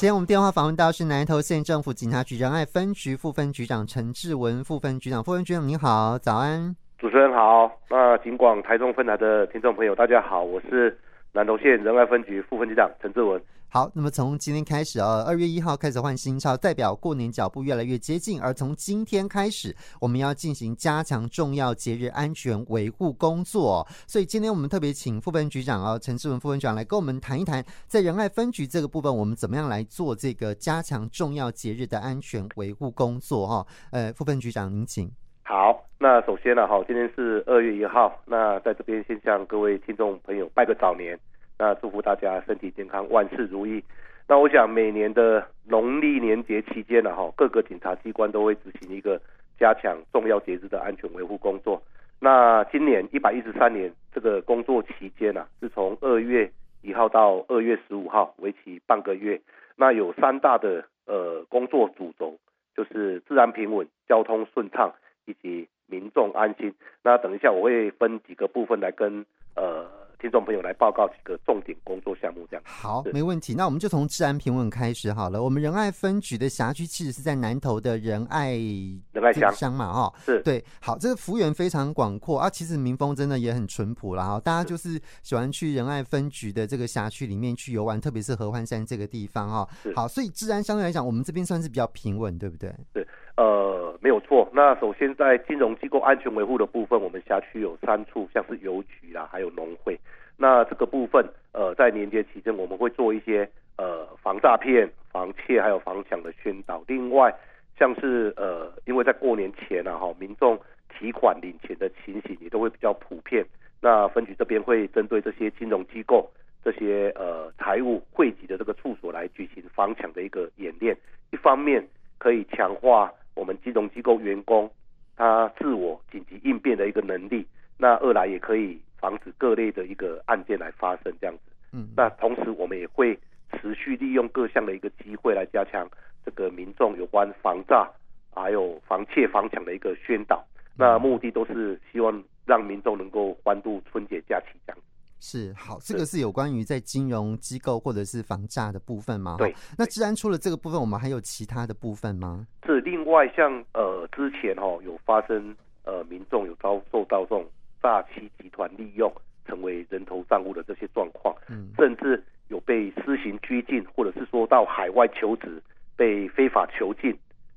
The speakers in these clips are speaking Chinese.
今天我们电话访问到是南投县政府警察局仁爱分局副分局长陈志文副分局长，副分局长您好，早安。主持人好，那警广台中分台的听众朋友大家好，我是南投县仁爱分局副分局长陈志文。好，那么从今天开始啊，二月一号开始换新钞，代表过年脚步越来越接近。而从今天开始，我们要进行加强重要节日安全维护工作。所以今天我们特别请副分局长啊，陈志文副分局长来跟我们谈一谈，在仁爱分局这个部分，我们怎么样来做这个加强重要节日的安全维护工作哈？呃，副分局长您请。好，那首先呢，哈，今天是二月一号，那在这边先向各位听众朋友拜个早年。那祝福大家身体健康，万事如意。那我想每年的农历年节期间呢，哈，各个警察机关都会执行一个加强重要节日的安全维护工作。那今年一百一十三年这个工作期间呢，是从二月一号到二月十五号，为期半个月。那有三大的呃工作主轴，就是治安平稳、交通顺畅以及民众安心。那等一下我会分几个部分来跟呃。听众朋友来报告几个重点工作项目，这样好，没问题。那我们就从治安平稳开始好了。我们仁爱分局的辖区其实是在南投的仁爱仁爱乡乡嘛，哈，是对。好，这个幅员非常广阔啊，其实民风真的也很淳朴啦。哈，大家就是喜欢去仁爱分局的这个辖区里面去游玩，特别是合欢山这个地方哈。好，所以治安相对来讲，我们这边算是比较平稳，对不对？对，呃，没有错。那首先在金融机构安全维护的部分，我们辖区有三处，像是邮局啦，还有农会。那这个部分，呃，在年节期间，我们会做一些呃防诈骗、防窃还有防抢的宣导。另外，像是呃，因为在过年前啊，哈，民众提款领钱的情形也都会比较普遍。那分局这边会针对这些金融机构、这些呃财务汇集的这个处所来举行防抢的一个演练。一方面可以强化我们金融机构员工他自我紧急应变的一个能力。那二来也可以。防止各类的一个案件来发生这样子，嗯，那同时我们也会持续利用各项的一个机会来加强这个民众有关防诈还有防窃防抢的一个宣导，那目的都是希望让民众能够欢度春节假期这样子。是好，这个是有关于在金融机构或者是防诈的部分吗？对，那治安除了这个部分，我们还有其他的部分吗？是另外像呃之前哈、哦、有发生呃民众有遭受到这种。诈欺集团利用成为人头账户的这些状况，嗯，甚至有被施行拘禁，或者是说到海外求职被非法囚禁，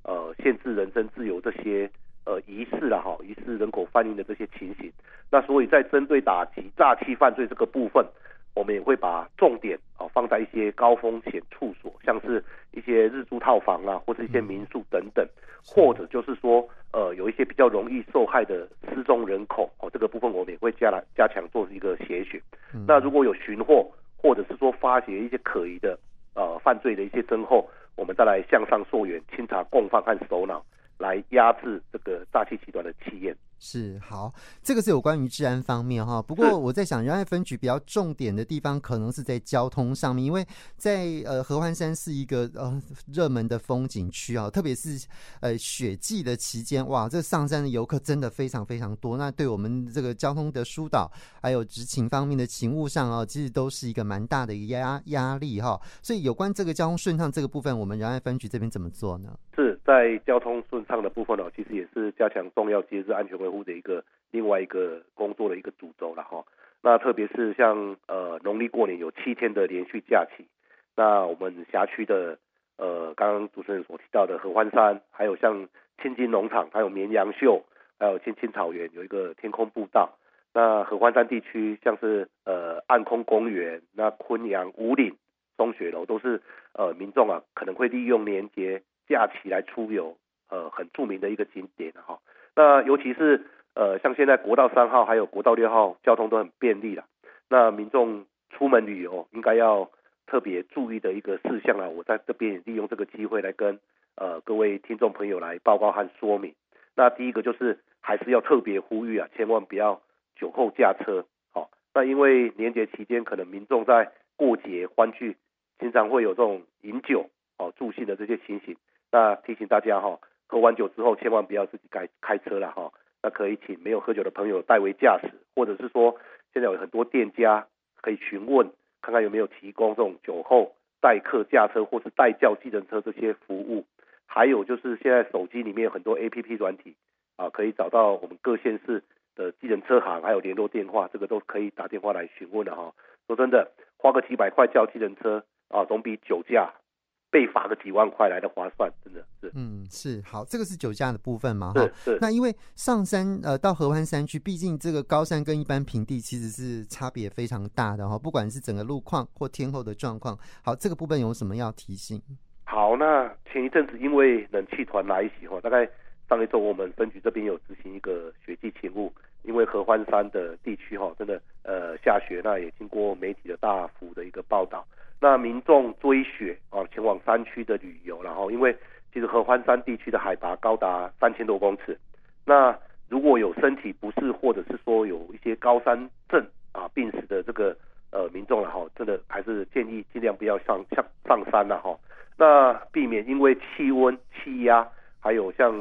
呃，限制人身自由这些呃疑似了哈，疑似人口贩运的这些情形。那所以在针对打击诈欺犯罪这个部分，我们也会把重点啊放在一些高风险处所，像是一些日租套房啊，或者一些民宿等等，或者就是说。呃，有一些比较容易受害的失踪人口哦，这个部分我们也会加来加强做一个协选。嗯。那如果有寻获或者是说发掘一些可疑的呃犯罪的一些征候，我们再来向上溯源，清查共犯和首脑，来压制这个诈欺集团的气焰。是好，这个是有关于治安方面哈。不过我在想，仁爱分局比较重点的地方，可能是在交通上面，因为在呃合欢山是一个呃热门的风景区啊，特别是呃雪季的期间，哇，这上山的游客真的非常非常多。那对我们这个交通的疏导，还有执勤方面的勤务上啊，其实都是一个蛮大的一个压压力哈。所以有关这个交通顺畅这个部分，我们仁爱分局这边怎么做呢？是在交通顺畅的部分呢，其实也是加强重要节日安全维护的一个另外一个工作的一个主轴了哈。那特别是像呃农历过年有七天的连续假期，那我们辖区的呃刚刚主持人所提到的合欢山，还有像青金农场，还有绵羊秀，还有青青草原有一个天空步道。那合欢山地区像是呃暗空公园，那昆阳五岭松雪楼都是呃民众啊可能会利用年节假期来出游，呃很著名的一个景点哈。那尤其是呃，像现在国道三号还有国道六号交通都很便利了。那民众出门旅游应该要特别注意的一个事项啊，我在这边也利用这个机会来跟呃各位听众朋友来报告和说明。那第一个就是还是要特别呼吁啊，千万不要酒后驾车。好、那因为年节期间可能民众在过节欢聚，经常会有这种饮酒哦助兴的这些情形。那提醒大家哈。哦喝完酒之后，千万不要自己开开车了哈。那可以请没有喝酒的朋友代为驾驶，或者是说，现在有很多店家可以询问，看看有没有提供这种酒后代客驾车或是代叫计程车这些服务，还有就是现在手机里面有很多 APP 软体啊，可以找到我们各县市的计程车行，还有联络电话，这个都可以打电话来询问的哈。说真的，花个几百块叫计程车啊，总比酒驾被罚个几万块来的划算，真的是。嗯，是好，这个是酒驾的部分嘛？哈，是。那因为上山呃到合欢山区，毕竟这个高山跟一般平地其实是差别非常大的哈，不管是整个路况或天候的状况。好，这个部分有什么要提醒？好，那前一阵子因为冷气团来袭哈，大概上一周我们分局这边有执行一个雪季勤务，因为合欢山的地区哈真的呃下雪，那也经过媒体的大幅的一个报道。那民众追雪啊，前往山区的旅游，然后因为其实合欢山地区的海拔高达三千多公尺，那如果有身体不适或者是说有一些高山症啊病史的这个呃民众了哈，真的还是建议尽量不要上上上山了哈，那避免因为气温、气压还有像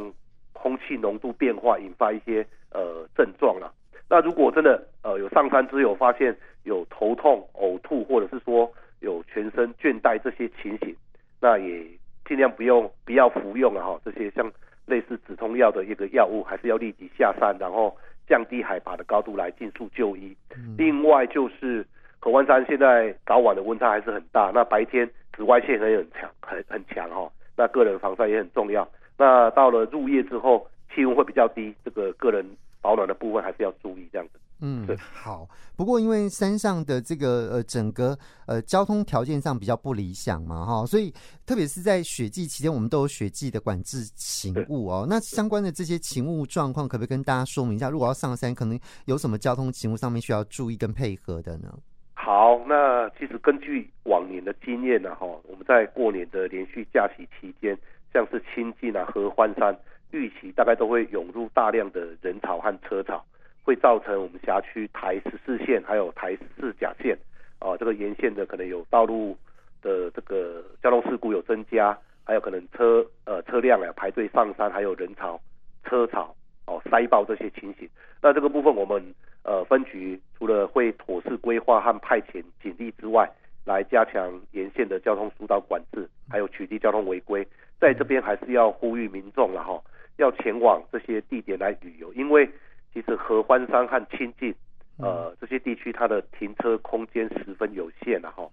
空气浓度变化引发一些呃症状了。那如果真的呃有上山之后发现有头痛、呕吐或者是说有全身倦怠这些情形，那也尽量不用不要服用了哈。这些像类似止痛药的一个药物，还是要立即下山，然后降低海拔的高度来尽速就医。嗯、另外就是合欢山现在早晚的温差还是很大，那白天紫外线也很强，很很强哈。那个人防晒也很重要。那到了入夜之后，气温会比较低，这个个人保暖的部分还是要注意这样子。嗯，好。不过因为山上的这个呃整个呃交通条件上比较不理想嘛，哈，所以特别是在雪季期间，我们都有雪季的管制勤务哦。那相关的这些勤务状况，可不可以跟大家说明一下？如果要上山，可能有什么交通勤务上面需要注意跟配合的呢？好，那其实根据往年的经验呢，哈，我们在过年的连续假期期间，像是清境啊、合欢山、预期，大概都会涌入大量的人潮和车潮。会造成我们辖区台十四线还有台四甲线啊，这个沿线的可能有道路的这个交通事故有增加，还有可能车呃车辆啊排队上山，还有人潮车潮哦塞爆这些情形。那这个部分我们呃分局除了会妥善规划和派遣警力之外，来加强沿线的交通疏导管制，还有取缔交通违规。在这边还是要呼吁民众了哈，要前往这些地点来旅游，因为。其实合欢山和清境，呃，这些地区它的停车空间十分有限了哈。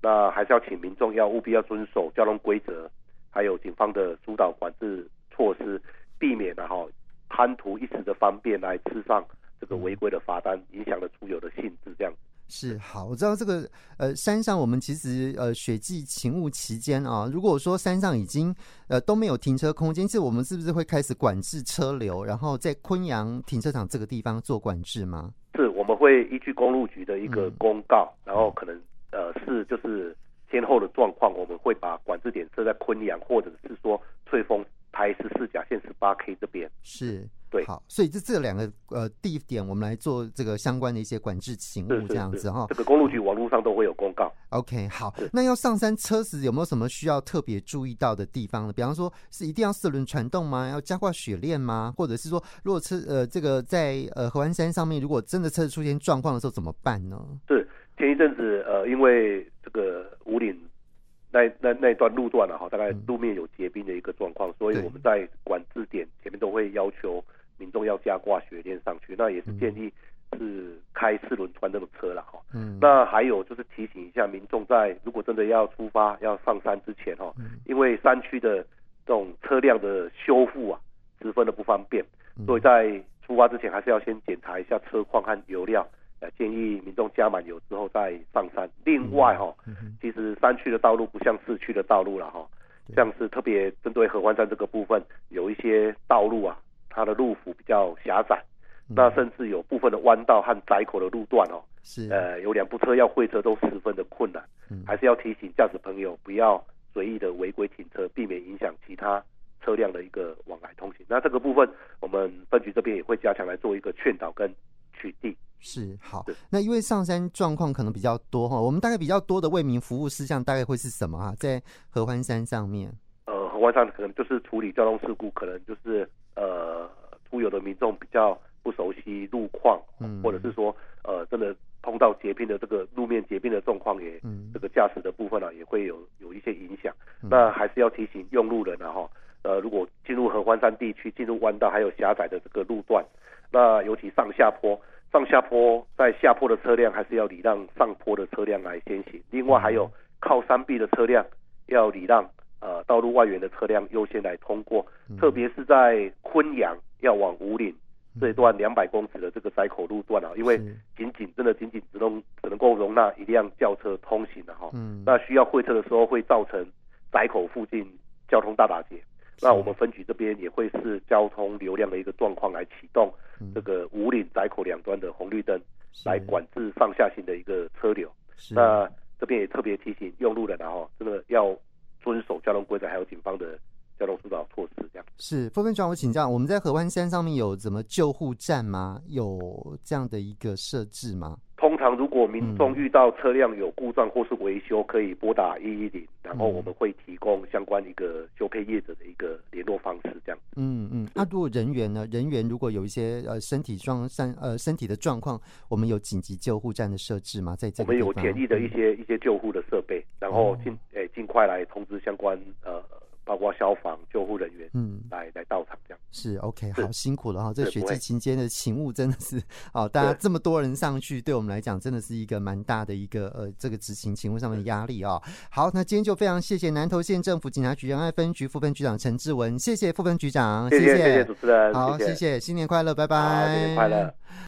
那还是要请民众要务必要遵守交通规则，还有警方的疏导管制措施，避免了哈贪图一时的方便来吃上这个违规的罚单，影响了出游的性质这样。是好，我知道这个呃山上我们其实呃雪季勤务期间啊，如果说山上已经呃都没有停车空间，其实我们是不是会开始管制车流，然后在昆阳停车场这个地方做管制吗？是，我们会依据公路局的一个公告，嗯、然后可能呃是就是先后的状况，我们会把管制点设在昆阳，或者是说翠峰台十四甲线十八 K 这边是。对，好，所以这这两个呃地点，我们来做这个相关的一些管制勤务，这样子哈。这个公路局网络上都会有公告。OK，好，那要上山车时有没有什么需要特别注意到的地方呢？比方说是一定要四轮传动吗？要加挂雪链吗？或者是说，如果车呃这个在呃合欢山上面，如果真的车子出现状况的时候怎么办呢？是前一阵子呃，因为这个五岭那那那段路段了、啊、哈，大概路面有结冰的一个状况，嗯、所以我们在管制点前面都会要求。民众要加挂雪链上去，那也是建议是开四轮穿这种车了哈。嗯，那还有就是提醒一下民众，在如果真的要出发要上山之前哈，因为山区的这种车辆的修复啊，十分的不方便，所以在出发之前还是要先检查一下车况和油料，呃，建议民众加满油之后再上山。另外哈，其实山区的道路不像市区的道路了哈，像是特别针对合欢山这个部分，有一些道路啊。它的路幅比较狭窄，那甚至有部分的弯道和窄口的路段哦，是呃有两部车要会车都十分的困难，嗯、还是要提醒驾驶朋友不要随意的违规停车，避免影响其他车辆的一个往来通行。那这个部分我们分局这边也会加强来做一个劝导跟。是好，是那因为上山状况可能比较多哈，我们大概比较多的为民服务事项大概会是什么啊？在合欢山上面，呃，合欢山可能就是处理交通事故，可能就是。呃，出游的民众比较不熟悉路况，嗯、或者是说，呃，真的通道结冰的这个路面结冰的状况也，嗯，这个驾驶的部分呢、啊、也会有有一些影响。嗯、那还是要提醒用路人啊哈，呃，如果进入合欢山地区，进入弯道还有狭窄的这个路段，那尤其上下坡，上下坡在下坡的车辆还是要礼让上坡的车辆来先行。另外还有靠山壁的车辆要礼让呃道路外缘的车辆优先来通过，嗯、特别是在昆阳要往五岭。这一段两百公尺的这个窄口路段啊，因为仅仅真的仅仅只能只能够容纳一辆轿车通行的哈，嗯，那需要会车的时候会造成窄口附近交通大打结，那我们分局这边也会是交通流量的一个状况来启动这个五岭窄口两端的红绿灯，来管制上下行的一个车流。那这边也特别提醒用路人啊哈，真的要遵守交通规则，还有警方的。交通疏导措施这样是副分局长，我请教，我们在合欢山上面有怎么救护站吗？有这样的一个设置吗？通常如果民众遇到车辆有故障或是维修，可以拨打一一零，然后我们会提供相关一个修配业者的一个联络方式，这样。嗯嗯。那、如果人员呢？人员如果有一些呃身体状身呃身体的状况，我们有紧急救护站的设置吗？在这个我们有简易的一些、嗯、一些救护的设备，然后尽诶尽快来通知相关呃。包括消防、救护人员，嗯，来来到场是 OK，好辛苦了哈。这雪季期间的勤务真的是哦，大家这么多人上去，对我们来讲真的是一个蛮大的一个呃这个执行勤务上面的压力啊、哦。好，那今天就非常谢谢南投县政府警察局仁爱分局副分局长陈志文，谢谢副分局长，谢谢，谢谢主持人，好，谢谢，谢谢，新年快乐，拜拜，新年快乐。